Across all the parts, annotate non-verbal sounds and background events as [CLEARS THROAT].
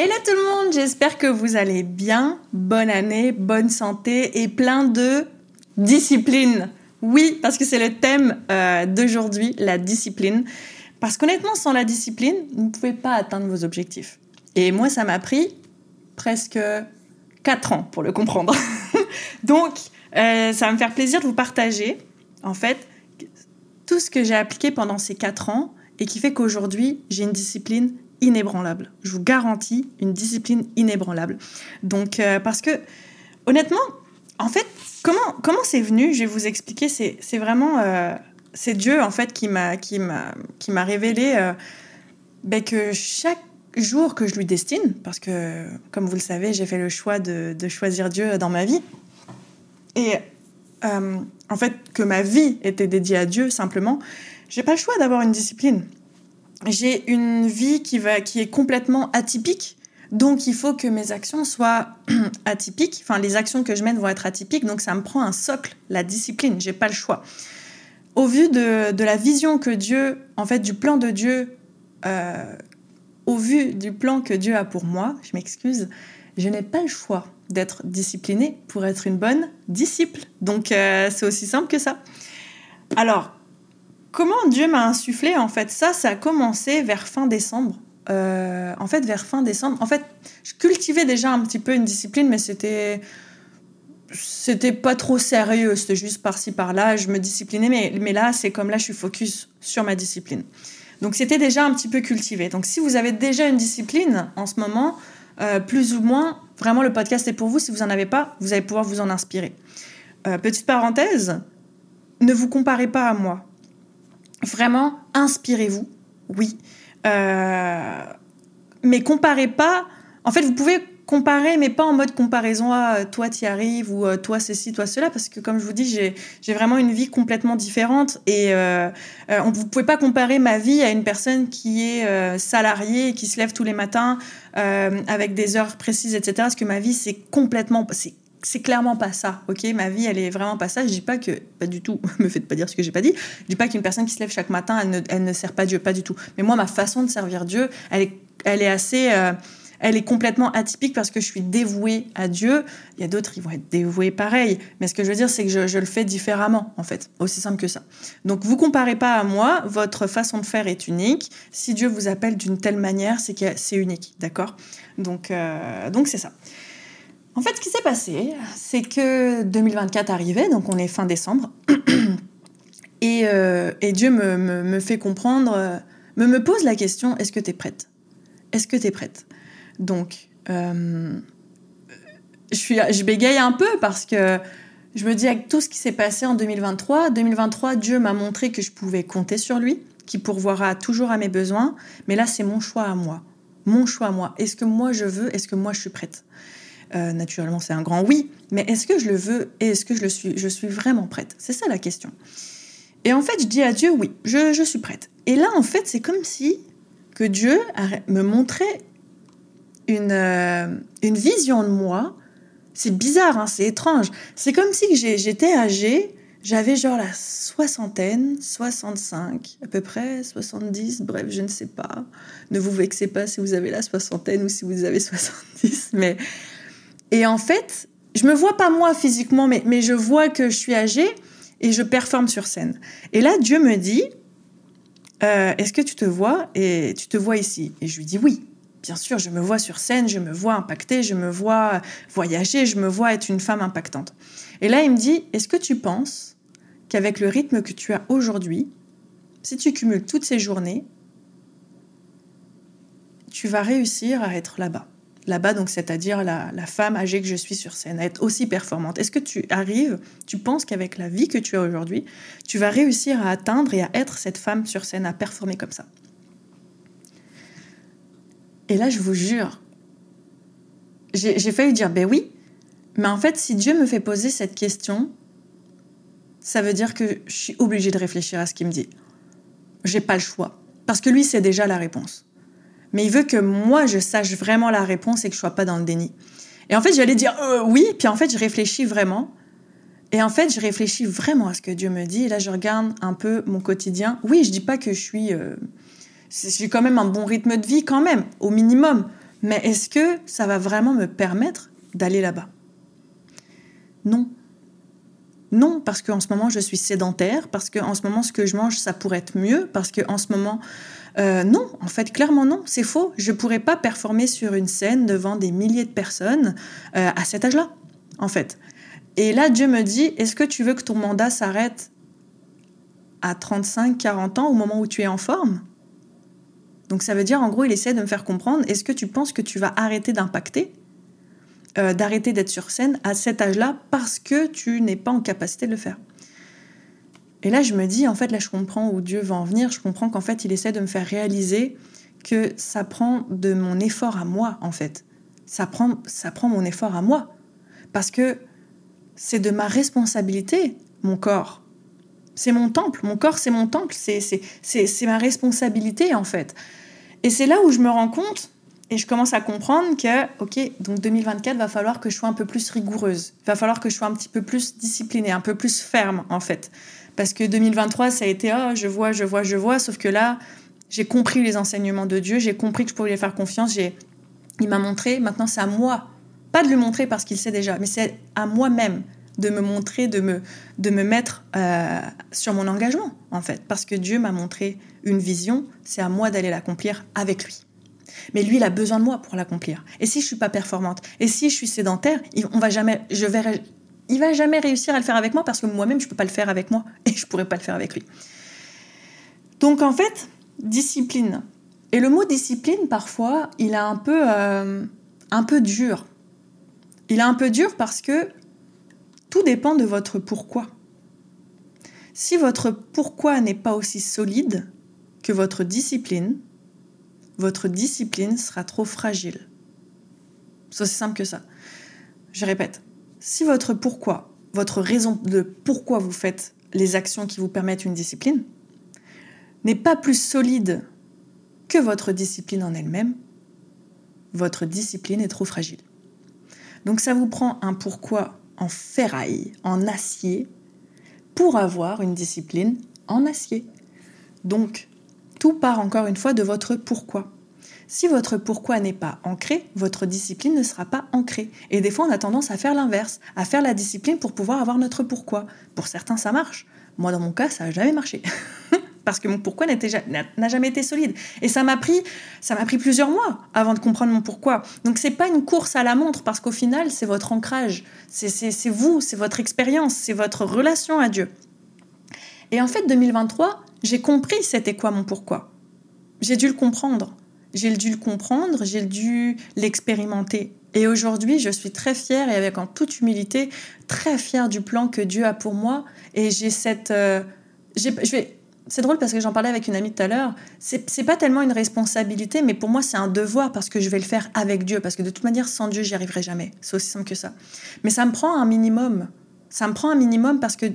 Hello tout le monde, j'espère que vous allez bien. Bonne année, bonne santé et plein de discipline. Oui, parce que c'est le thème euh, d'aujourd'hui, la discipline. Parce qu'honnêtement, sans la discipline, vous ne pouvez pas atteindre vos objectifs. Et moi, ça m'a pris presque 4 ans pour le comprendre. [LAUGHS] Donc, euh, ça va me faire plaisir de vous partager, en fait, tout ce que j'ai appliqué pendant ces 4 ans et qui fait qu'aujourd'hui, j'ai une discipline inébranlable. Je vous garantis une discipline inébranlable. Donc, euh, parce que, honnêtement, en fait, comment comment c'est venu? Je vais vous expliquer. C'est vraiment euh, c'est Dieu en fait qui m'a qui m'a révélé euh, ben, que chaque jour que je lui destine, parce que comme vous le savez, j'ai fait le choix de, de, choisir Dieu dans ma vie, et en fait que ma vie était dédiée à Dieu simplement, j'ai pas le choix d'avoir une discipline j'ai une vie qui, va, qui est complètement atypique. Donc, il faut que mes actions soient [CLEARS THROAT] atypiques. Enfin, les actions que je mène vont être atypiques. Donc, ça me prend un socle, la discipline. J'ai pas le choix. Au vu de, la vision que Dieu, en fait, du plan de Dieu, euh, au vu du plan que Dieu a pour moi, je m'excuse, je n'ai pas le choix d'être disciplinée pour être une bonne disciple. Donc, euh, c'est aussi simple que ça. Alors, comment Dieu m'a insufflé en fait ça Ça a commencé vers fin décembre. Euh, en fait, vers fin décembre. En fait, je cultivais déjà un petit peu une discipline, mais c'était c'était pas trop sérieux. C'était juste par-ci par-là. Je me disciplinais, mais, mais là, c'est comme là, je suis focus sur ma discipline. Donc, c'était déjà un petit peu cultivé. Donc, si vous avez déjà une discipline en ce moment, euh, plus ou moins, vraiment, le podcast est pour vous. Si vous en avez pas, vous allez pouvoir vous en inspirer. Euh, petite parenthèse, ne vous comparez pas à moi. Vraiment, inspirez-vous, oui. Euh, mais comparez pas. En fait, vous pouvez comparer, mais pas en mode comparaison à toi y arrives ou euh, toi ceci, toi cela, parce que comme je vous dis, j'ai vraiment une vie complètement différente et euh, euh, vous pouvez pas comparer ma vie à une personne qui est euh, salariée, qui se lève tous les matins avec des heures précises, etc. Parce que ma vie, c'est complètement, c'est clairement pas ça, ok? Ma vie, elle est vraiment pas ça. Je dis pas que, pas du tout, [LAUGHS] me faites pas dire ce que j'ai pas dit. Je dis pas qu'une personne qui se lève chaque matin, elle ne, elle ne, sert pas Dieu, pas du tout. Mais moi, ma façon de servir Dieu, elle est, elle est assez, euh, elle est complètement atypique parce que je suis dévouée à Dieu. Il y a d'autres, qui vont être dévoués pareil. Mais ce que je veux dire, c'est que je, je, le fais différemment, en fait. Aussi simple que ça. Donc, vous comparez pas à moi. Votre façon de faire est unique. Si Dieu vous appelle d'une telle manière, c'est que c'est unique, d'accord? Donc, euh, donc c'est ça. En fait, ce qui s'est passé, c'est que 2024 arrivait, donc on est fin décembre, [CLEARS THROAT] et, euh, et Dieu me, fait comprendre, me, me pose la question, est-ce que tu es prête? Est-ce que tu es prête? Donc, euh, je, bégaye un peu parce que je me dis, avec tout ce qui s'est passé en 2023, 2023, Dieu m'a montré que je pouvais compter sur lui, qu'il pourvoira toujours à mes besoins, mais là, c'est mon choix à moi. Mon choix à moi. Est-ce que moi je veux? Est-ce que moi je suis prête? Euh, naturellement, c'est un grand oui, mais est-ce que je le veux et est-ce que je le suis Je suis vraiment prête? C'est ça la question. Et en fait, je dis à Dieu oui, je, je suis prête. Et là, en fait, c'est comme si que Dieu me montrait une, euh, une vision de moi. C'est bizarre, hein, c'est étrange. C'est comme si j'étais âgée, j'avais genre la soixantaine, 65 à peu près, 70, bref, je ne sais pas. Ne vous vexez pas si vous avez la soixantaine ou si vous avez 70, mais et en fait, je me vois pas moi physiquement, mais, je vois que je suis âgée et je performe sur scène. Et là, Dieu me dit, euh, est-ce que tu te vois et tu te vois ici? Et je lui dis oui. Bien sûr, je me vois sur scène, je me vois impactée, je me vois voyager, je me vois être une femme impactante. Et là, il me dit, est-ce que tu penses qu'avec le rythme que tu as aujourd'hui, si tu cumules toutes ces journées, tu vas réussir à être là-bas? Là-bas, donc c'est-à-dire la, femme âgée que je suis sur scène, à être aussi performante. Est-ce que tu arrives, tu penses qu'avec la vie que tu as aujourd'hui, tu vas réussir à atteindre et à être cette femme sur scène, à performer comme ça? Et là, je vous jure, j'ai failli dire, ben oui, mais en fait, si Dieu me fait poser cette question, ça veut dire que je suis obligée de réfléchir à ce qu'il me dit. J'ai pas le choix. Parce que lui, c'est déjà la réponse mais il veut que moi, je sache vraiment la réponse et que je sois pas dans le déni. Et en fait, j'allais dire euh, oui, puis en fait, je réfléchis vraiment. Et en fait, je réfléchis vraiment à ce que Dieu me dit. Et là, je regarde un peu mon quotidien. Oui, je dis pas que je suis. Euh, j'ai quand même un bon rythme de vie, quand même, au minimum. Mais est-ce que ça va vraiment me permettre d'aller là-bas? Non. Non, parce qu'en ce moment, je suis sédentaire, parce qu'en ce moment, ce que je mange, ça pourrait être mieux, parce qu'en ce moment, euh, non, en fait, clairement non, c'est faux. Je ne pourrais pas performer sur une scène devant des milliers de personnes euh, à cet âge-là, en fait. Et là, Dieu me dit, est-ce que tu veux que ton mandat s'arrête à 35, 40 ans, au moment où tu es en forme? Donc ça veut dire, en gros, il essaie de me faire comprendre, est-ce que tu penses que tu vas arrêter d'impacter euh, d'arrêter d'être sur scène à cet âge-là parce que tu n'es pas en capacité de le faire? Et là, je me dis, en fait, là, je comprends où Dieu va en venir. Je comprends qu'en fait, il essaie de me faire réaliser que ça prend de mon effort à moi, en fait. Ça prend, ça prend mon effort à moi. Parce que c'est de ma responsabilité, mon corps. C'est mon temple. Mon corps, c'est mon temple. C'est ma responsabilité, en fait. Et c'est là où je me rends compte et je commence à comprendre que, ok, donc 2024, va falloir que je sois un peu plus rigoureuse. Il va falloir que je sois un petit peu plus disciplinée, un peu plus ferme, en fait. Parce que 2023, ça a été, oh, je vois, je vois, je vois. Sauf que là, j'ai compris les enseignements de Dieu, j'ai compris que je pouvais lui faire confiance. J'ai, il m'a montré, maintenant c'est à moi. Pas de lui montrer parce qu'il sait déjà, mais c'est à moi-même de me montrer, de me, de me mettre euh, sur mon engagement, en fait. Parce que Dieu m'a montré une vision, c'est à moi d'aller l'accomplir avec lui. Mais lui, il a besoin de moi pour l'accomplir. Et si je suis pas performante, et si je suis sédentaire, on va jamais, je verrai, il va jamais réussir à le faire avec moi parce que moi-même, je peux pas le faire avec moi [LAUGHS] et je pourrais pas le faire avec lui. Donc en fait, discipline. Et le mot discipline, parfois, il est un peu, euh, un peu dur. Il est un peu dur parce que tout dépend de votre pourquoi. Si votre pourquoi n'est pas aussi solide que votre discipline, votre discipline sera trop fragile. C'est aussi simple que ça. Je répète, si votre pourquoi, votre raison de pourquoi vous faites les actions qui vous permettent une discipline, n'est pas plus solide que votre discipline en elle-même, votre discipline est trop fragile. Donc ça vous prend un pourquoi en ferraille, en acier, pour avoir une discipline en acier. Donc tout part encore une fois de votre pourquoi. Si votre pourquoi n'est pas ancré, votre discipline ne sera pas ancrée. Et des fois, on a tendance à faire l'inverse, à faire la discipline pour pouvoir avoir notre pourquoi. Pour certains, ça marche. Moi, dans mon cas, ça n'a jamais marché. [LAUGHS] Parce que mon pourquoi n'a jamais été solide. Et ça m'a pris, ça m'a pris plusieurs mois avant de comprendre mon pourquoi. Donc, c'est pas une course à la montre, parce qu'au final, c'est votre ancrage. C'est vous, c'est votre expérience, c'est votre relation à Dieu. Et en fait, 2023, j'ai compris c'était quoi mon pourquoi. J'ai dû le comprendre. J'ai dû le comprendre, j'ai dû l'expérimenter. Et aujourd'hui, je suis très fière et avec en toute humilité, très fière du plan que Dieu a pour moi. Et j'ai cette... Euh, vais, c'est drôle parce que j'en parlais avec une amie tout à l'heure. C'est pas tellement une responsabilité, mais pour moi, c'est un devoir parce que je vais le faire avec Dieu. Parce que de toute manière, sans Dieu, j'y arriverai jamais. C'est aussi simple que ça. Mais ça me prend un minimum ça me prend un minimum parce que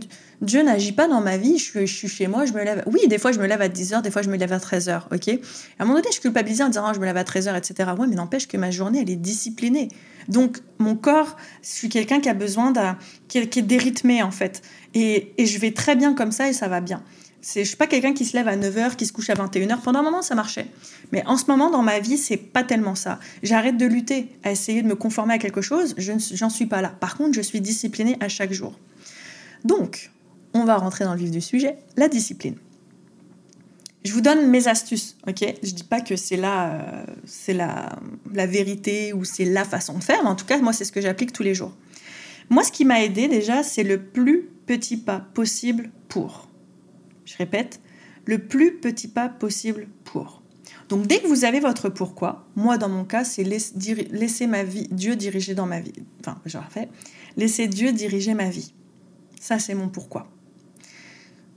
Dieu n'agit pas dans ma vie. Je suis, chez moi, je me lève. Oui, des fois, je me lève à 10h, des fois, je me lève à 13h. OK? À un moment donné, je culpabilise en disant, oh, je me lève à 13h, etc. Ouais, mais n'empêche que ma journée, elle est disciplinée. Donc, mon corps, je suis quelqu'un qui a besoin d'un. qui est, dérythmé, en fait. Et je vais très bien comme ça et ça va bien. Je ne suis pas quelqu'un qui se lève à 9h, qui se couche à 21h. Pendant un moment, ça marchait. Mais en ce moment, dans ma vie, c'est pas tellement ça. J'arrête de lutter à essayer de me conformer à quelque chose. Je j'en suis pas là. Par contre, je suis disciplinée à chaque jour. Donc, on va rentrer dans le vif du sujet, la discipline. Je vous donne mes astuces, ok? Je dis pas que c'est la, euh, c'est la, la vérité ou c'est la façon de faire, mais en tout cas, moi, c'est ce que j'applique tous les jours. Moi, ce qui m'a aidé déjà, c'est le plus petit pas possible pour. Je répète, le plus petit pas possible pour. Donc dès que vous avez votre pourquoi, moi dans mon cas, c'est laisser ma vie, Dieu diriger dans ma vie. Enfin, je refais, laisser Dieu diriger ma vie. Ça, c'est mon pourquoi.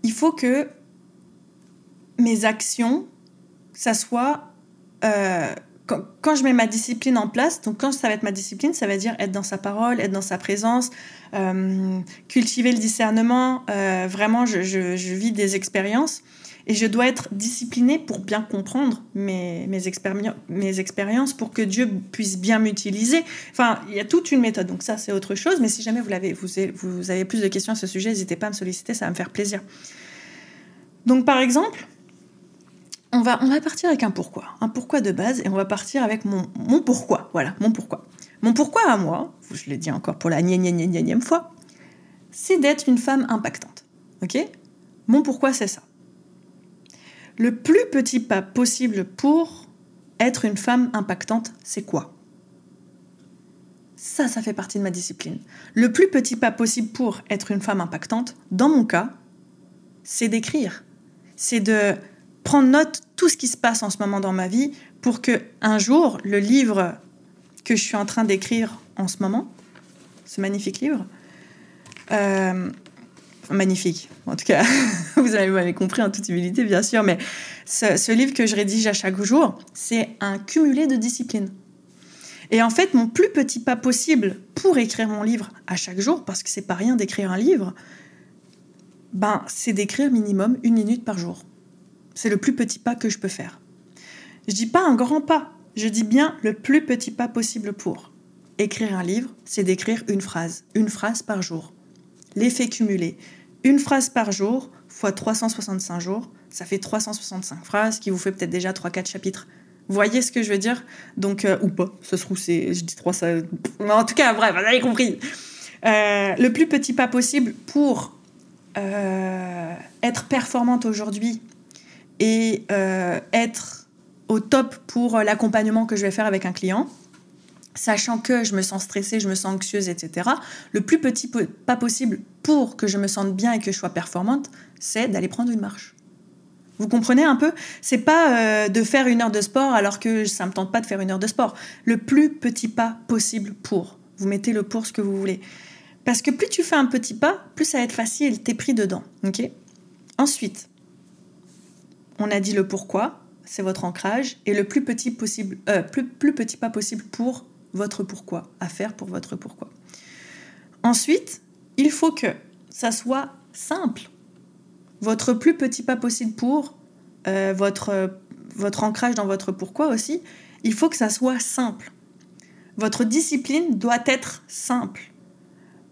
Il faut que mes actions, ça soit euh, quand, je mets ma discipline en place, donc quand ça va être ma discipline, ça va dire être dans sa parole, être dans sa présence, euh, cultiver le discernement. Euh, vraiment, je, vis des expériences et je dois être disciplinée pour bien comprendre mes, expériences, pour que Dieu puisse bien m'utiliser. Enfin, il y a toute une méthode, donc ça c'est autre chose. Mais si jamais vous, avez, vous avez plus de questions à ce sujet, n'hésitez pas à me solliciter, ça va me faire plaisir. Donc par exemple, on va, on va partir avec un pourquoi. Un pourquoi de base et on va partir avec mon, mon pourquoi. Voilà, mon pourquoi. Mon pourquoi à moi, je le dis encore pour la nième fois, c'est d'être une femme impactante. Ok? Mon pourquoi, c'est ça. Le plus petit pas possible pour être une femme impactante, c'est quoi? Ça, ça fait partie de ma discipline. Le plus petit pas possible pour être une femme impactante, dans mon cas, c'est d'écrire. C'est de prendre note tout ce qui se passe en ce moment dans ma vie pour que un jour le livre que je suis en train d'écrire en ce moment, ce magnifique livre, euh, magnifique, en tout cas, [LAUGHS] vous avez compris en toute humilité, bien sûr, mais ce, ce livre que je rédige à chaque jour, c'est un cumulé de disciplines. Et en fait, mon plus petit pas possible pour écrire mon livre à chaque jour, parce que c'est pas rien d'écrire un livre, ben, c'est d'écrire minimum une minute par jour. C'est le plus petit pas que je peux faire. Je dis pas un grand pas, je dis bien le plus petit pas possible pour. Écrire un livre, c'est d'écrire une phrase, une phrase par jour. L'effet cumulé, une phrase par jour fois 365 jours, ça fait 365 phrases qui vous fait peut-être déjà 3-4 chapitres. Vous voyez ce que je veux dire? Donc, euh, ou pas, ça se trouve, je dis 3, ça... En tout cas, bref, vous avez compris. Euh, le plus petit pas possible pour euh, être performante aujourd'hui et être au top pour l'accompagnement que je vais faire avec un client, sachant que je me sens stressée, je me sens anxieuse, etc. Le plus petit pas possible pour que je me sente bien et que je sois performante, c'est d'aller prendre une marche. Vous comprenez un peu? C'est pas euh, de faire une heure de sport alors que ça me tente pas de faire une heure de sport. Le plus petit pas possible pour. Vous mettez le pour ce que vous voulez. Parce que plus tu fais un petit pas, plus ça va être facile, t'es pris dedans. Ensuite, on a dit le pourquoi, c'est votre ancrage, et le plus petit, possible, euh, plus, petit pas possible pour votre pourquoi, à faire pour votre pourquoi. Ensuite, il faut que ça soit simple. Votre plus petit pas possible pour euh, votre, votre ancrage dans votre pourquoi aussi, il faut que ça soit simple. Votre discipline doit être simple.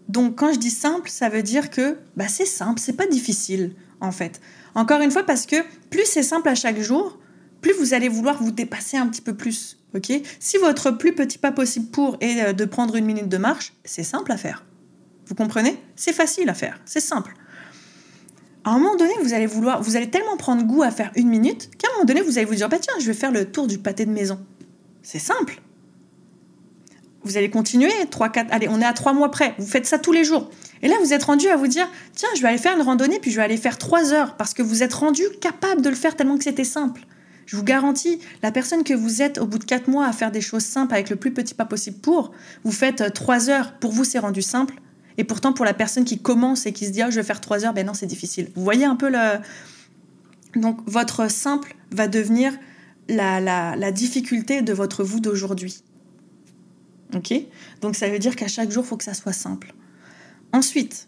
Donc quand je dis simple, ça veut dire que bah, c'est simple, c'est pas difficile en fait. Encore une fois, parce que plus c'est simple à chaque jour, plus vous allez vouloir vous dépasser un petit peu plus. ok? Si votre plus petit pas possible pour est euh, de prendre une minute de marche, c'est simple à faire. Vous comprenez? C'est facile à faire, c'est simple. À un moment donné, vous allez vouloir, vous allez tellement prendre goût à faire une minute qu'à un moment donné, vous allez vous dire bah tiens, je vais faire le tour du pâté de maison. C'est simple. Vous allez continuer, 3, 4, allez, on est à trois mois près, vous faites ça tous les jours. Et là, vous êtes rendu à vous dire, tiens, je vais aller faire une randonnée, puis je vais aller faire trois heures, parce que vous êtes rendu capable de le faire tellement que c'était simple. Je vous garantis, la personne que vous êtes au bout de 4 mois à faire des choses simples avec le plus petit pas possible pour, vous faites 3 euh, heures, pour vous c'est rendu simple. Et pourtant, pour la personne qui commence et qui se dit, ah, je vais faire 3 heures, ben non, c'est difficile. Vous voyez un peu le... Donc, votre simple va devenir la, la difficulté de votre vous d'aujourd'hui. Ok Donc, ça veut dire qu'à chaque jour, il faut que ça soit simple. Ensuite,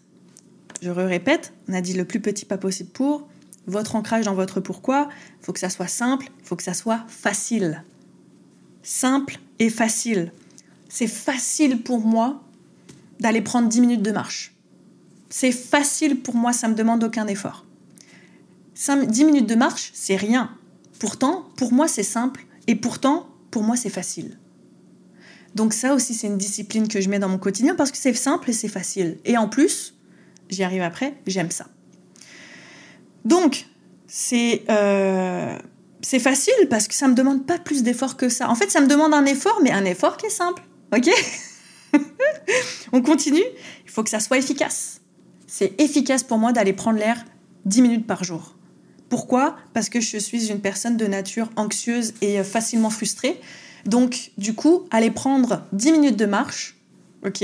je répète, on a dit le plus petit pas possible pour, votre ancrage dans votre pourquoi, il faut que ça soit simple, il faut que ça soit facile. Simple et facile. C'est facile pour moi d'aller prendre 10 minutes de marche. C'est facile pour moi, ça me demande aucun effort. 10 minutes de marche, c'est rien. Pourtant, pour moi, c'est simple et pourtant, pour moi, c'est facile. Donc ça aussi, c'est une discipline que je mets dans mon quotidien parce que c'est simple et c'est facile. Et en plus, j'y arrive après, j'aime ça. Donc, euh, c'est facile parce que ça me demande pas plus d'effort que ça. En fait, ça me demande un effort, mais un effort qui est simple. Ok? [LAUGHS] On continue. Il faut que ça soit efficace. C'est efficace pour moi d'aller prendre l'air 10 minutes par jour. Pourquoi? Parce que je suis une personne de nature anxieuse et facilement frustrée. Donc, du coup, aller prendre 10 minutes de marche, ok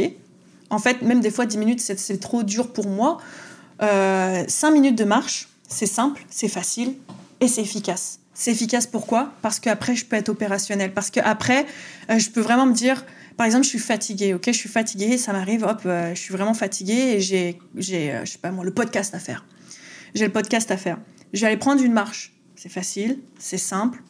En fait, même des fois, 10 minutes, c'est trop dur pour moi. Euh, 5 minutes de marche, c'est simple, c'est facile et c'est efficace. C'est efficace pourquoi? Parce qu'après, je peux être opérationnel. Parce qu'après, euh, je peux vraiment me dire, par exemple, je suis fatiguée, ok Je suis fatiguée, ça m'arrive, hop, euh, je suis vraiment fatiguée et j'ai, j'ai euh, je sais pas moi, le podcast à faire. J'ai le podcast à faire. Je vais aller prendre une marche. C'est facile, c'est simple.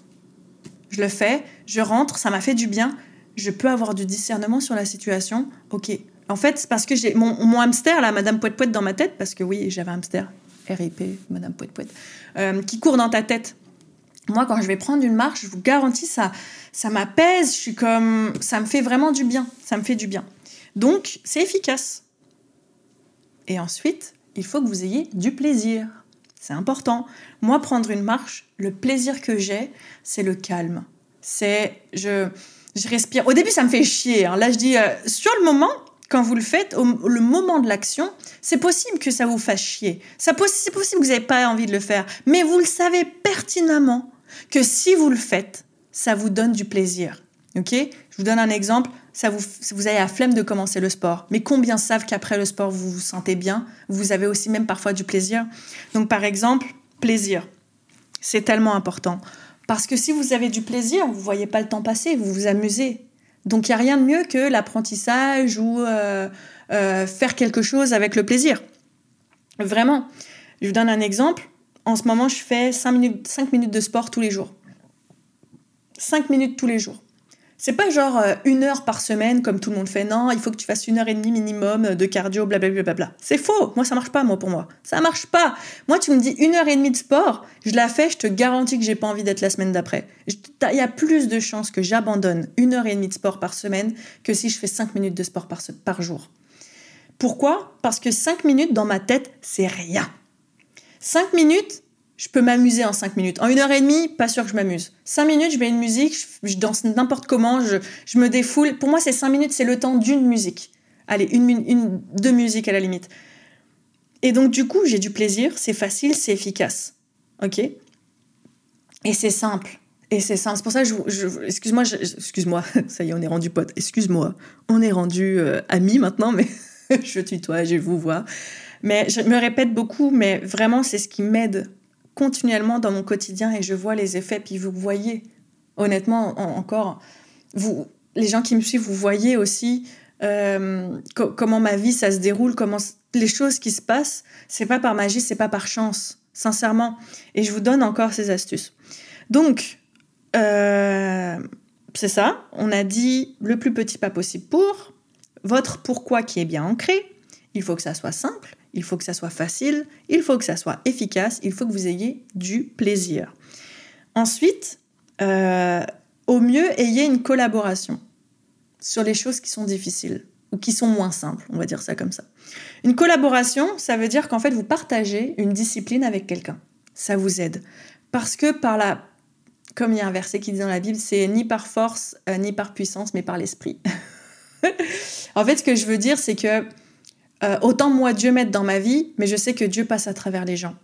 Je le fais, je rentre, ça m'a fait du bien. Je peux avoir du discernement sur la situation. Ok. En fait, c'est parce que j'ai mon, hamster, là, Madame Poète Poète dans ma tête, parce que oui, j'avais un hamster, RIP, Madame Poète Poète, euh, qui court dans ta tête. Moi, quand je vais prendre une marche, je vous garantis, ça, ça m'apaise. Je suis comme, ça me fait vraiment du bien. Ça me fait du bien. Donc, c'est efficace. Et ensuite, il faut que vous ayez du plaisir. C'est important. Moi, prendre une marche, le plaisir que j'ai, c'est le calme. C'est, je, je respire. Au début, ça me fait chier. Hein. Là, je dis, euh, sur le moment, quand vous le faites, au le moment de l'action, c'est possible que ça vous fasse chier. C'est possible que vous n'avez pas envie de le faire. Mais vous le savez pertinemment que si vous le faites, ça vous donne du plaisir. Ok? Je vous donne un exemple. Ça vous, vous avez la flemme de commencer le sport. Mais combien savent qu'après le sport, vous vous sentez bien? Vous avez aussi même parfois du plaisir. Donc, par exemple, plaisir. C'est tellement important. Parce que si vous avez du plaisir, vous voyez pas le temps passer, vous vous amusez. Donc il n'y a rien de mieux que l'apprentissage ou euh, euh, faire quelque chose avec le plaisir. Vraiment. Je vous donne un exemple. En ce moment, je fais 5 minutes, 5 minutes de sport tous les jours. 5 minutes tous les jours. C'est pas genre euh, une heure par semaine comme tout le monde fait. Non, il faut que tu fasses une heure et demie minimum de cardio, blablabla. C'est faux. Moi, ça marche pas, moi, pour moi. Ça marche pas. Moi, tu me dis une heure et demie de sport, je la fais, je te garantis que j'ai pas envie d'être la semaine d'après. Il y a plus de chances que j'abandonne une heure et demie de sport par semaine que si je fais cinq minutes de sport par, par jour. Pourquoi? Parce que cinq minutes dans ma tête, c'est rien. Cinq minutes, je peux m'amuser en 5 minutes. En une heure et demie, pas sûr que je m'amuse. 5 minutes, je mets une musique, je, danse n'importe comment, je, me défoule. Pour moi, ces 5 minutes, c'est le temps d'une musique. Allez, une, une, deux musiques à la limite. Et donc, du coup, j'ai du plaisir, c'est facile, c'est efficace. OK? Et c'est simple. Et c'est simple. C'est pour ça que je. excuse-moi, excuse-moi, [LAUGHS] ça y est, on est rendu pote. Excuse-moi, on est rendu euh, amis maintenant, mais [LAUGHS] je tutoie, je vous vois. Mais je me répète beaucoup, mais vraiment, c'est ce qui m'aide continuellement dans mon quotidien et je vois les effets. Puis vous voyez, honnêtement, encore, vous, les gens qui me suivent, vous voyez aussi euh, comment ma vie ça se déroule, comment les choses qui se passent. C'est pas par magie, c'est pas par chance, sincèrement. Et je vous donne encore ces astuces. Donc, euh, c'est ça. On a dit le plus petit pas possible pour votre pourquoi qui est bien ancré. Il faut que ça soit simple il faut que ça soit facile, il faut que ça soit efficace, il faut que vous ayez du plaisir. Ensuite, euh, au mieux, ayez une collaboration sur les choses qui sont difficiles ou qui sont moins simples, on va dire ça comme ça. Une collaboration, ça veut dire qu'en fait, vous partagez une discipline avec quelqu'un. Ça vous aide. Parce que par la... Comme il y a un verset qui dit dans la Bible, c'est ni par force, euh, ni par puissance, mais par l'esprit. [LAUGHS] en fait, ce que je veux dire, c'est que euh, autant moi Dieu m'aide dans ma vie, mais je sais que Dieu passe à travers les gens.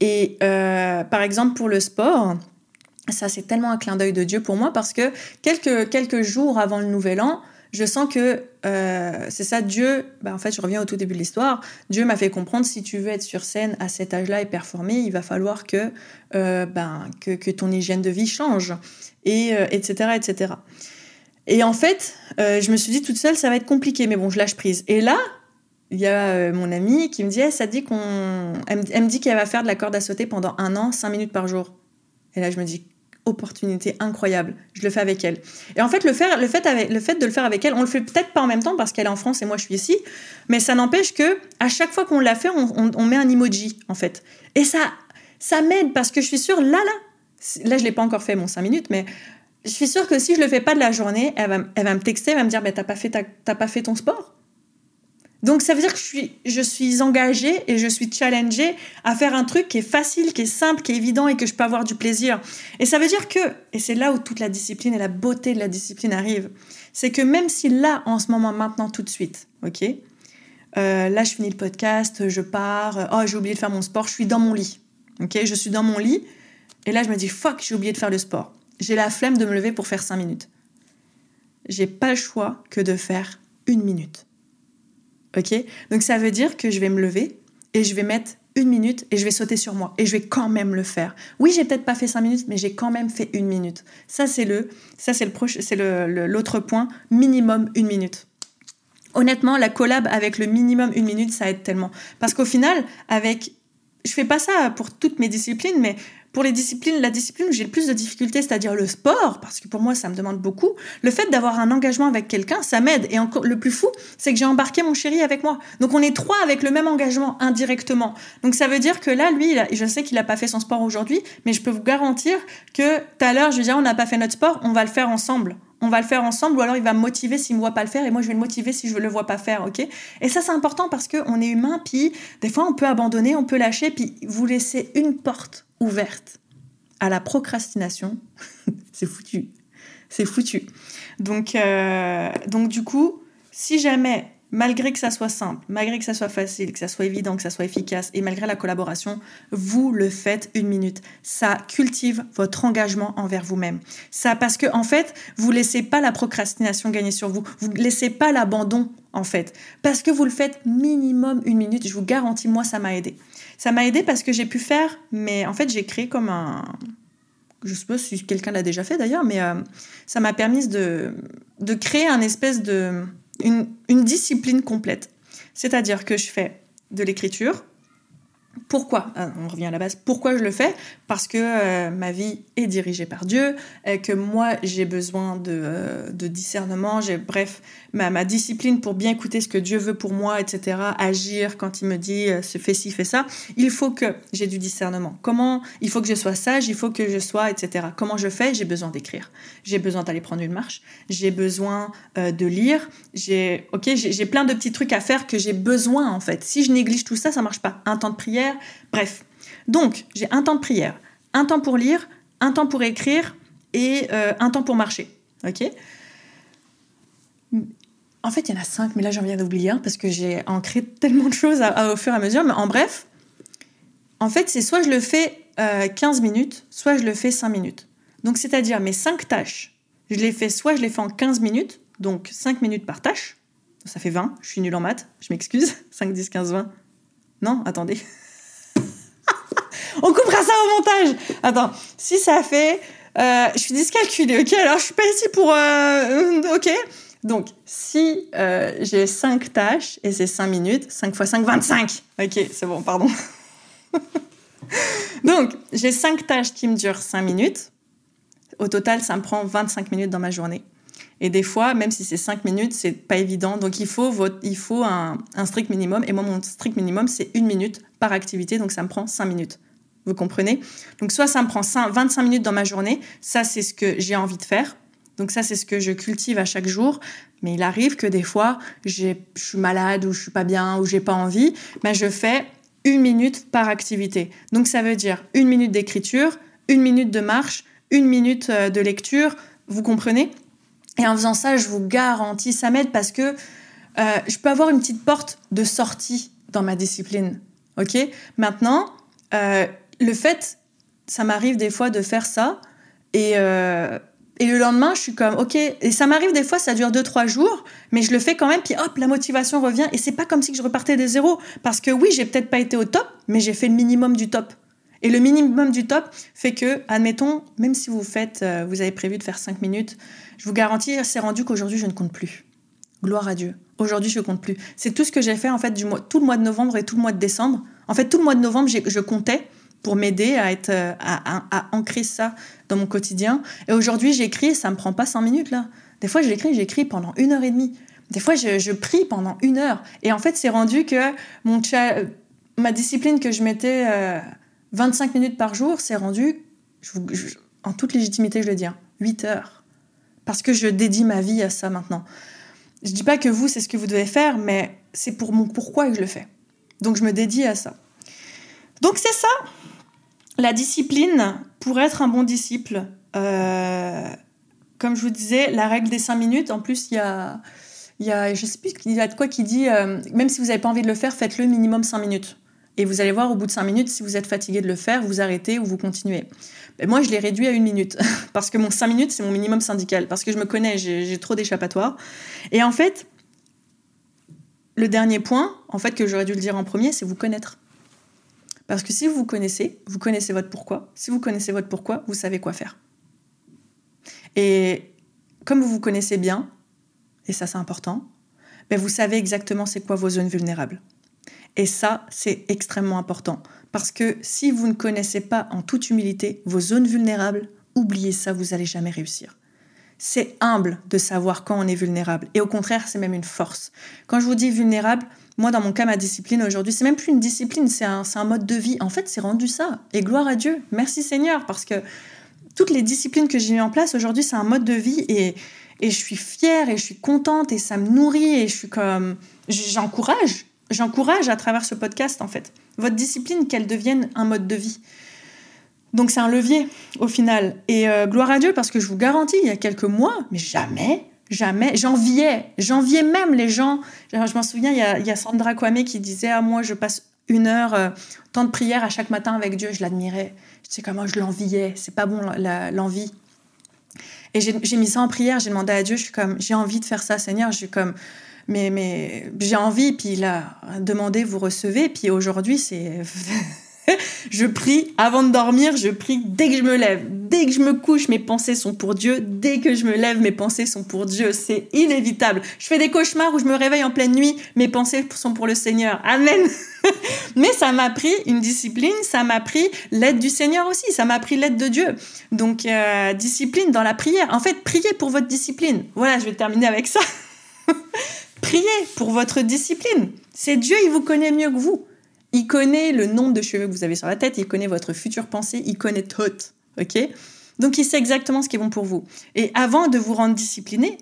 Et euh, par exemple pour le sport, ça c'est tellement un clin d'œil de Dieu pour moi parce que quelques, quelques jours avant le nouvel an, je sens que euh, c'est ça, Dieu, bah en fait je reviens au tout début de l'histoire, Dieu m'a fait comprendre si tu veux être sur scène à cet âge-là et performer, il va falloir que, ben, que, que, ton hygiène de vie change, et, etc., etc. Et en fait, je me suis dit toute seule, ça va être compliqué, mais bon, je lâche prise. Et là, il y a euh, mon amie qui me dit, ça dit qu'on, elle, me dit qu'elle va faire de la corde à sauter pendant un an, cinq minutes par jour. Et là, je me dis, opportunité incroyable. Je le fais avec elle. Et en fait, le, faire, le, fait, de le faire avec elle, on le fait peut-être pas en même temps parce qu'elle est en France et moi je suis ici, mais ça n'empêche que à chaque fois qu'on l'a fait, on, met un emoji en fait. Et ça, ça m'aide parce que je suis sûre, là, là, là je l'ai pas encore fait mon cinq minutes, mais je suis sûre que si je le fais pas de la journée, elle va, elle va me texter, elle va me dire, bah, t'as pas fait t'as pas fait ton sport? Donc ça veut dire que je suis, je engagée et je suis challengée à faire un truc qui est facile, qui est simple, qui est évident et que je peux avoir du plaisir. Et ça veut dire que, et c'est là où toute la discipline et la beauté de la discipline arrive, c'est que même si là, en ce moment, maintenant, tout de suite, ok, euh, là je finis le podcast, je pars, oh j'ai oublié de faire mon sport, je suis dans mon lit, ok, je suis dans mon lit et là je me dis fuck, j'ai oublié de faire le sport. J'ai la flemme de me lever pour faire cinq minutes. J'ai pas le choix que de faire une minute. Ok? Donc ça veut dire que je vais me lever et je vais mettre une minute et je vais sauter sur moi et je vais quand même le faire. Oui, j'ai peut-être pas fait cinq minutes, mais j'ai quand même fait une minute. Ça c'est le, ça c'est le proche, c'est le, l'autre point. Minimum une minute. Honnêtement, la collab avec le minimum une minute, ça aide tellement. Parce qu'au final, avec, je fais pas ça pour toutes mes disciplines, mais pour les disciplines, la discipline où j'ai le plus de difficultés, c'est-à-dire le sport, parce que pour moi, ça me demande beaucoup, le fait d'avoir un engagement avec quelqu'un, ça m'aide. Et encore, le plus fou, c'est que j'ai embarqué mon chéri avec moi. Donc, on est trois avec le même engagement indirectement. Donc, ça veut dire que là, lui, je sais qu'il n'a pas fait son sport aujourd'hui, mais je peux vous garantir que tout à l'heure, je lui dire, on n'a pas fait notre sport, on va le faire ensemble on va le faire ensemble, ou alors il va me motiver s'il me voit pas le faire, et moi je vais le motiver si je le vois pas faire, ok? Et ça c'est important parce qu'on est humain, puis des fois on peut abandonner, on peut lâcher, puis vous laissez une porte ouverte à la procrastination, [LAUGHS] c'est foutu, c'est foutu. Donc, euh, donc du coup, si jamais malgré que ça soit simple, malgré que ça soit facile, que ça soit évident, que ça soit efficace, et malgré la collaboration, vous le faites une minute. Ça cultive votre engagement envers vous-même. Ça, parce que en fait, vous laissez pas la procrastination gagner sur vous. Vous ne laissez pas l'abandon, en fait. Parce que vous le faites minimum une minute. Je vous garantis, moi, ça m'a aidé. Ça m'a aidé parce que j'ai pu faire, mais en fait, j'ai créé comme un, je sais pas si quelqu'un l'a déjà fait d'ailleurs, mais euh, ça m'a permis de, de créer un espèce de, une, discipline complète. C'est-à-dire que je fais de l'écriture, pourquoi ah, On revient à la base. Pourquoi je le fais? Parce que euh, ma vie est dirigée par Dieu, et que moi j'ai besoin de, euh, de discernement. J'ai bref ma, ma, discipline pour bien écouter ce que Dieu veut pour moi, etc. Agir quand il me dit euh, fais ci, fais ça. Il faut que j'ai du discernement. Comment Il faut que je sois sage. Il faut que je sois, etc. Comment je fais? J'ai besoin d'écrire. J'ai besoin d'aller prendre une marche. J'ai besoin de lire. J'ai j'ai plein de petits trucs à faire que j'ai besoin en fait. Si je néglige tout ça, ça marche pas. Un temps de prière Bref. Donc, j'ai un temps de prière, un temps pour lire, un temps pour écrire et euh, un temps pour marcher. OK? En fait, il y en a cinq, mais là, j'en viens d'oublier un parce que j'ai ancré tellement de choses à, au fur et à mesure. Mais en bref, en fait, c'est soit je le fais 15 euh, minutes, soit je le fais 5 minutes. Donc, c'est-à-dire mes cinq tâches, je les fais soit je les fais en 15 minutes, donc 5 minutes par tâche. Ça fait 20, je suis nulle en maths, je m'excuse. 5, 10, 15, 20. Non, attendez. On coupera ça au montage. Attends, si ça fait... Euh, je suis dyscalculée, ok Alors, je suis pas ici pour... Euh, ok donc, si euh, j'ai 5 tâches et c'est 5 minutes, 5 x 5, 25. Ok, c'est bon, pardon. [LAUGHS] Donc, j'ai 5 tâches qui me durent 5 minutes. Au total, ça me prend 25 minutes dans ma journée. Et des fois, même si c'est 5 minutes, c'est pas évident. Donc, il faut, votre, il faut un, un strict minimum. Et moi, mon strict minimum, c'est 1 minute par activité. Donc, ça me prend 5 minutes. Vous comprenez Donc soit ça me prend 25 minutes dans ma journée, ça c'est ce que j'ai envie de faire. Donc ça c'est ce que je cultive à chaque jour. Mais il arrive que des fois, je suis malade ou je suis pas bien ou j'ai pas envie, mais je fais une minute par activité. Donc ça veut dire une minute d'écriture, une minute de marche, une minute euh, de lecture. Vous comprenez Et en faisant ça, je vous garantis, ça m'aide parce que euh, je peux avoir une petite porte de sortie dans ma discipline. Ok? Maintenant, euh, le fait, ça m'arrive des fois de faire ça et, euh, et le lendemain, je suis comme, ok, et ça m'arrive des fois, ça dure deux, trois jours, mais je le fais quand même, puis hop, la motivation revient et c'est pas comme si je repartais des zéros. Parce que oui, j'ai peut-être pas été au top, mais j'ai fait le minimum du top. Et le minimum du top fait que, admettons, même si vous faites, euh, vous avez prévu de faire cinq minutes, je vous garantis, c'est rendu qu'aujourd'hui, je ne compte plus. Gloire à Dieu. Aujourd'hui, je compte plus. C'est tout ce que j'ai fait, en fait, du tout le mois de novembre et tout le mois de décembre. En fait, tout le mois de novembre, je comptais pour m'aider à être euh, à, ancrer ça dans mon quotidien. Et aujourd'hui, j'écris, ça me prend pas cinq minutes là. Des fois, j'écris, j'écris pendant une heure et demie. Des fois, je, prie pendant une heure. Et en fait, c'est rendu que mon ma discipline que je mettais 25 euh, minutes par jour, c'est rendu, en toute légitimité, je le dis, 8 hein, heures. Parce que je dédie ma vie à ça maintenant. Je dis pas que vous, c'est ce que vous devez faire, mais c'est pour mon pourquoi que je le fais. Donc, je me dédie à ça. Donc, c'est ça la discipline, pour être un bon disciple, euh, comme je vous disais, la règle des cinq minutes, en plus, il y a, il y a, je sais plus, il y a de quoi qui dit, euh, même si vous n'avez pas envie de le faire, faites-le minimum cinq minutes. Et vous allez voir, au bout de cinq minutes, si vous êtes fatigué de le faire, vous arrêtez ou vous continuez. Moi, je l'ai réduit à une minute, [LAUGHS] parce que mon cinq minutes, c'est mon minimum syndical, parce que je me connais, j'ai trop d'échappatoires. Et en fait, le dernier point, en fait, que j'aurais dû le dire en premier, c'est vous connaître. Parce que si vous vous connaissez, vous connaissez votre pourquoi. Si vous connaissez votre pourquoi, vous savez quoi faire. Et comme vous vous connaissez bien, et ça c'est important, ben vous savez exactement c'est quoi vos zones vulnérables. Et ça, c'est extrêmement important. Parce que si vous ne connaissez pas en toute humilité vos zones vulnérables, oubliez ça, vous n'allez jamais réussir. C'est humble de savoir quand on est vulnérable. Et au contraire, c'est même une force. Quand je vous dis vulnérable, moi, dans mon cas, ma discipline aujourd'hui, c'est même plus une discipline, c'est un, un, mode de vie. En fait, c'est rendu ça. Et gloire à Dieu. Merci Seigneur, parce que toutes les disciplines que j'ai mis en place aujourd'hui, c'est un mode de vie et, et je suis fière et je suis contente et ça me nourrit et je suis comme. J'encourage. J'encourage à travers ce podcast, en fait. Votre discipline, qu'elle devienne un mode de vie. Donc c'est un levier au final. Et euh, gloire à Dieu parce que je vous garantis, il y a quelques mois, mais jamais, jamais, j'enviais, j'enviais même les gens. Je m'en souviens, il y, a, Sandra Kwame qui disait ah moi je passe une heure, euh, temps de prière à chaque matin avec Dieu, je l'admirais. Je sais comment je l'enviais, c'est pas bon l'envie. Et j'ai mis ça en prière, j'ai demandé à Dieu, je suis comme j'ai envie de faire ça, Seigneur, je suis comme mais, mais j'ai envie, puis il a demandé, vous recevez, puis aujourd'hui c'est [LAUGHS] [LAUGHS] je prie avant de dormir, je prie dès que je me lève. Dès que je me couche, mes pensées sont pour Dieu. Dès que je me lève, mes pensées sont pour Dieu. C'est inévitable. Je fais des cauchemars où je me réveille en pleine nuit, mes pensées sont pour le Seigneur. Amen. [LAUGHS] Mais ça m'a pris une discipline, ça m'a pris l'aide du Seigneur aussi, ça m'a pris l'aide de Dieu. Donc, euh, discipline dans la prière. En fait, priez pour votre discipline. Voilà, je vais terminer avec ça. [LAUGHS] priez pour votre discipline. C'est Dieu, il vous connaît mieux que vous. Il connaît le nombre de cheveux que vous avez sur la tête, il connaît votre future pensée, il connaît tout. OK? Donc il sait exactement ce qui est bon pour vous. Et avant de vous rendre discipliné,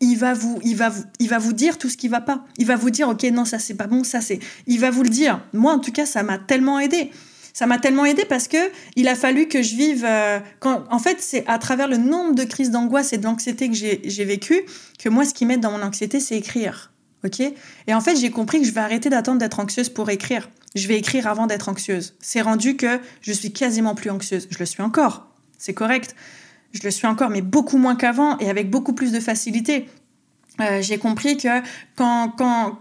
il va vous il va vous il va vous dire tout ce qui va pas. Il va vous dire OK, non, ça c'est pas bon, ça c'est il va vous le dire. Moi en tout cas, ça m'a tellement aidé. Ça m'a tellement aidé parce que il a fallu que je vive. Euh, en fait, c'est à travers le nombre de crises d'angoisse et de l'anxiété que j'ai vécu que moi, ce qui m'aide dans mon anxiété, c'est écrire. Ok? Et en fait, j'ai compris que je vais arrêter d'attendre d'être anxieuse pour écrire. Je vais écrire avant d'être anxieuse. C'est rendu que je suis quasiment plus anxieuse. Je le suis encore. C'est correct. Je le suis encore, mais beaucoup moins qu'avant et avec beaucoup plus de facilité. Euh, j'ai compris que quand, quand,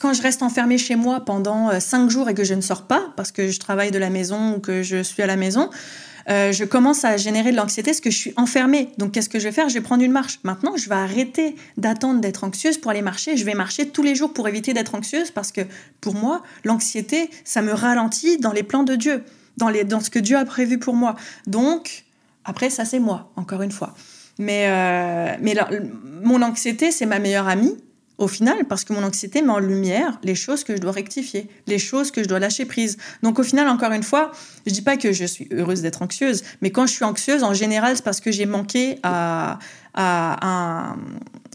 quand je reste enfermée chez moi pendant euh, cinq jours et que je ne sors pas, parce que je travaille de la maison ou que je suis à la maison, euh, je commence à générer de l'anxiété parce que je suis enfermée? Donc, qu'est-ce que je vais faire? Je vais prendre une marche. Maintenant, je vais arrêter d'attendre d'être anxieuse pour aller marcher. Je vais marcher tous les jours pour éviter d'être anxieuse parce que pour moi, l'anxiété, ça me ralentit dans les plans de Dieu, dans, les, dans ce que Dieu a prévu pour moi. Donc, après, ça, c'est moi, encore une fois. Mais, euh, mais mon anxiété, c'est ma meilleure amie au final, parce que mon anxiété met en lumière les choses que je dois rectifier, les choses que je dois lâcher prise. Donc au final, encore une fois, je dis pas que je suis heureuse d'être anxieuse, mais quand je suis anxieuse, en général, c'est parce que j'ai manqué à,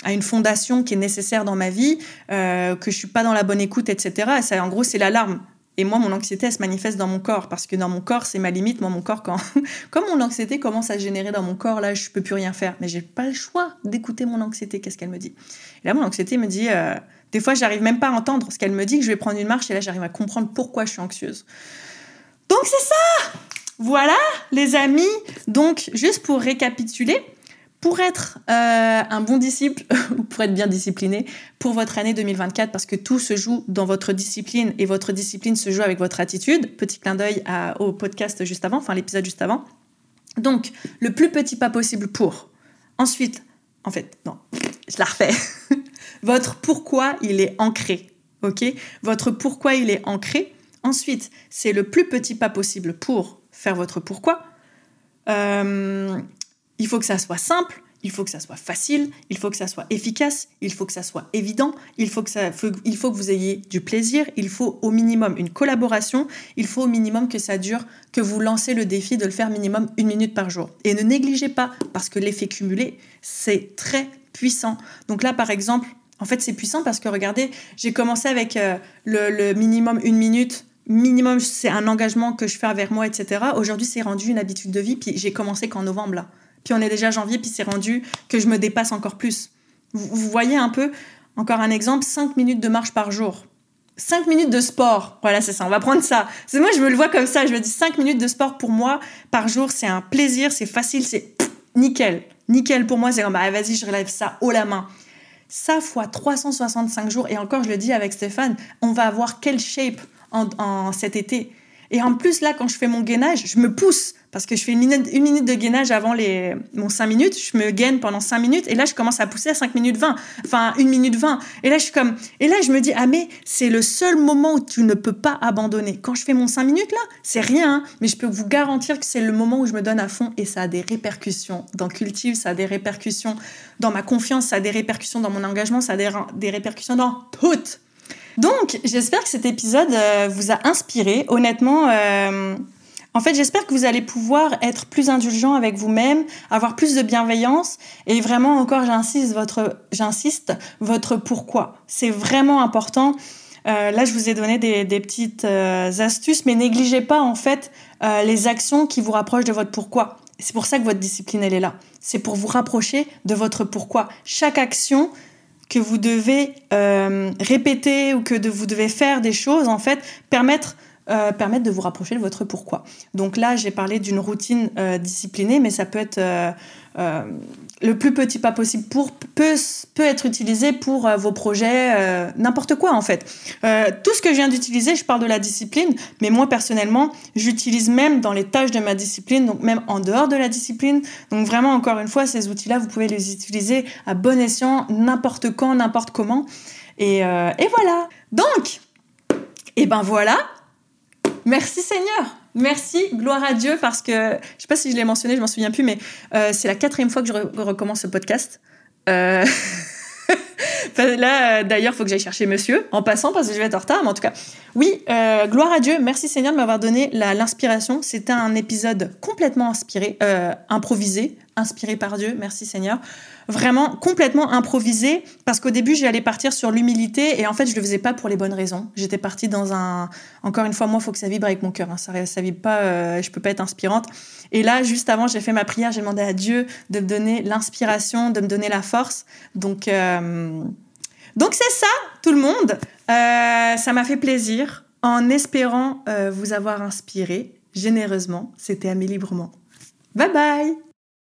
une fondation qui est nécessaire dans ma vie, euh, que je suis pas dans la bonne écoute, etc. Et ça, en gros, c'est l'alarme. Et moi, mon anxiété, elle se manifeste dans mon corps, parce que dans mon corps, c'est ma limite. Moi, mon corps, quand, [LAUGHS] quand mon anxiété commence à générer dans mon corps, là, je peux plus rien faire. Mais j'ai pas le choix d'écouter mon anxiété. Qu'est-ce qu'elle me dit? Et là, mon anxiété me dit, euh, des fois, j'arrive même pas à entendre ce qu'elle me dit, que je vais prendre une marche, et là, j'arrive à comprendre pourquoi je suis anxieuse. Donc, c'est ça Voilà, les amis. Donc, juste pour récapituler, pour être euh, un bon disciple [LAUGHS] ou pour être bien discipliné pour votre année 2024 parce que tout se joue dans votre discipline et votre discipline se joue avec votre attitude. Petit clin d'œil au podcast juste avant, enfin l'épisode juste avant. Donc, le plus petit pas possible pour. Ensuite, en fait, non, je la refais. [LAUGHS] votre pourquoi il est ancré, ok? Votre pourquoi il est ancré. Ensuite, c'est le plus petit pas possible pour faire votre pourquoi. Euh, il faut que ça soit simple, il faut que ça soit facile, il faut que ça soit efficace, il faut que ça soit évident, il faut que, ça, il faut que vous ayez du plaisir, il faut au minimum une collaboration, il faut au minimum que ça dure, que vous lancez le défi de le faire minimum une minute par jour. Et ne négligez pas, parce que l'effet cumulé, c'est très puissant. Donc là, par exemple, en fait, c'est puissant parce que regardez, j'ai commencé avec euh, le, le minimum une minute minimum, c'est un engagement que je fais vers moi, etc. Aujourd'hui, c'est rendu une habitude de vie. Puis j'ai commencé qu'en novembre, là. Puis on est déjà janvier, puis c'est rendu que je me dépasse encore plus. Vous, voyez un peu, encore un exemple, 5 minutes de marche par jour. 5 minutes de sport. Voilà, c'est ça, on va prendre ça. C'est moi, je me le vois comme ça. Je me dis 5 minutes de sport pour moi par jour, c'est un plaisir, c'est facile, c'est nickel. Nickel pour moi, c'est comme, bah, vas-y, je relève ça haut la main. Ça fois 365 jours, et encore, je le dis avec Stéphane, on va avoir quelle shape en cet été Et en plus, là, quand je fais mon gainage, je me pousse parce que je fais une minute, de gainage avant les, mon 5 minutes. Je me gaine pendant 5 minutes et là, je commence à pousser à 5 minutes 20. Enfin, 1 minute 20. Et là, je suis comme, et là, je me dis, ah, mais c'est le seul moment où tu ne peux pas abandonner. Quand je fais mon 5 minutes, là, c'est rien, hein. mais je peux vous garantir que c'est le moment où je me donne à fond et ça a des répercussions dans Cultive, ça a des répercussions dans ma confiance, ça a des répercussions dans mon engagement, ça a des, des répercussions dans toutes donc, j'espère que cet épisode euh, vous a inspiré. Honnêtement, euh, en fait, j'espère que vous allez pouvoir être plus indulgent avec vous-même, avoir plus de bienveillance et vraiment encore, j'insiste, votre, j'insiste, votre pourquoi. C'est vraiment important. Euh, là, je vous ai donné des, des petites astuces, mais négligez pas en fait les actions qui vous rapprochent de votre pourquoi. C'est pour ça que votre discipline, elle est là. C'est pour vous rapprocher de votre pourquoi. Chaque action, que vous devez euh, répéter ou que de, vous devez faire des choses, en fait, permettre, euh, permettre de vous rapprocher de votre pourquoi. Donc là, j'ai parlé d'une routine euh, disciplinée, mais ça peut être euh, le plus petit pas possible pour, peut, peut être utilisé pour euh, vos projets, euh, n'importe quoi en fait. tout ce que je viens d'utiliser, je parle de la discipline, mais moi personnellement, j'utilise même dans les tâches de ma discipline, donc même en dehors de la discipline. Donc vraiment, encore une fois, ces outils-là, vous pouvez les utiliser à bon escient, n'importe quand, n'importe comment. Et, et voilà. Donc, et ben voilà. Merci Seigneur. Merci, gloire à Dieu, parce que je sais pas si je l'ai mentionné, je m'en souviens plus, mais euh, c'est la quatrième fois que je recommence ce podcast. Euh... [LAUGHS] Là, d'ailleurs, il faut que j'aille chercher monsieur en passant parce que je vais être en retard, mais en tout cas, oui, euh, gloire à Dieu. Merci Seigneur de m'avoir donné l'inspiration. C'était un épisode complètement inspiré, euh, improvisé, inspiré par Dieu. Merci Seigneur vraiment complètement improvisé parce qu'au début, j'allais partir sur l'humilité et en fait, je le faisais pas pour les bonnes raisons. J'étais partie dans un. Encore une fois, moi, il faut que ça vibre avec mon cœur. Hein. Ça, vibre pas, euh, je peux pas être inspirante. Et là, juste avant, j'ai fait ma prière, j'ai demandé à Dieu de me donner l'inspiration, de me donner la force. Donc, euh, donc c'est ça, tout le monde. Euh, ça m'a fait plaisir en espérant vous avoir inspiré généreusement. C'était Amélie Librement. Bye bye